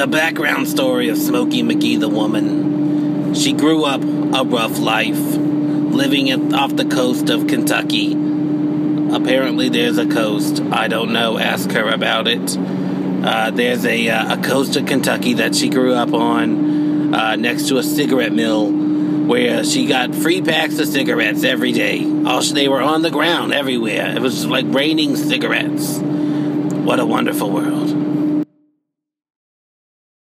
The background story of Smokey McGee, the woman. She grew up a rough life, living off the coast of Kentucky. Apparently, there's a coast. I don't know. Ask her about it. Uh, there's a, uh, a coast of Kentucky that she grew up on uh, next to a cigarette mill where she got free packs of cigarettes every day. Also, they were on the ground everywhere. It was like raining cigarettes. What a wonderful world.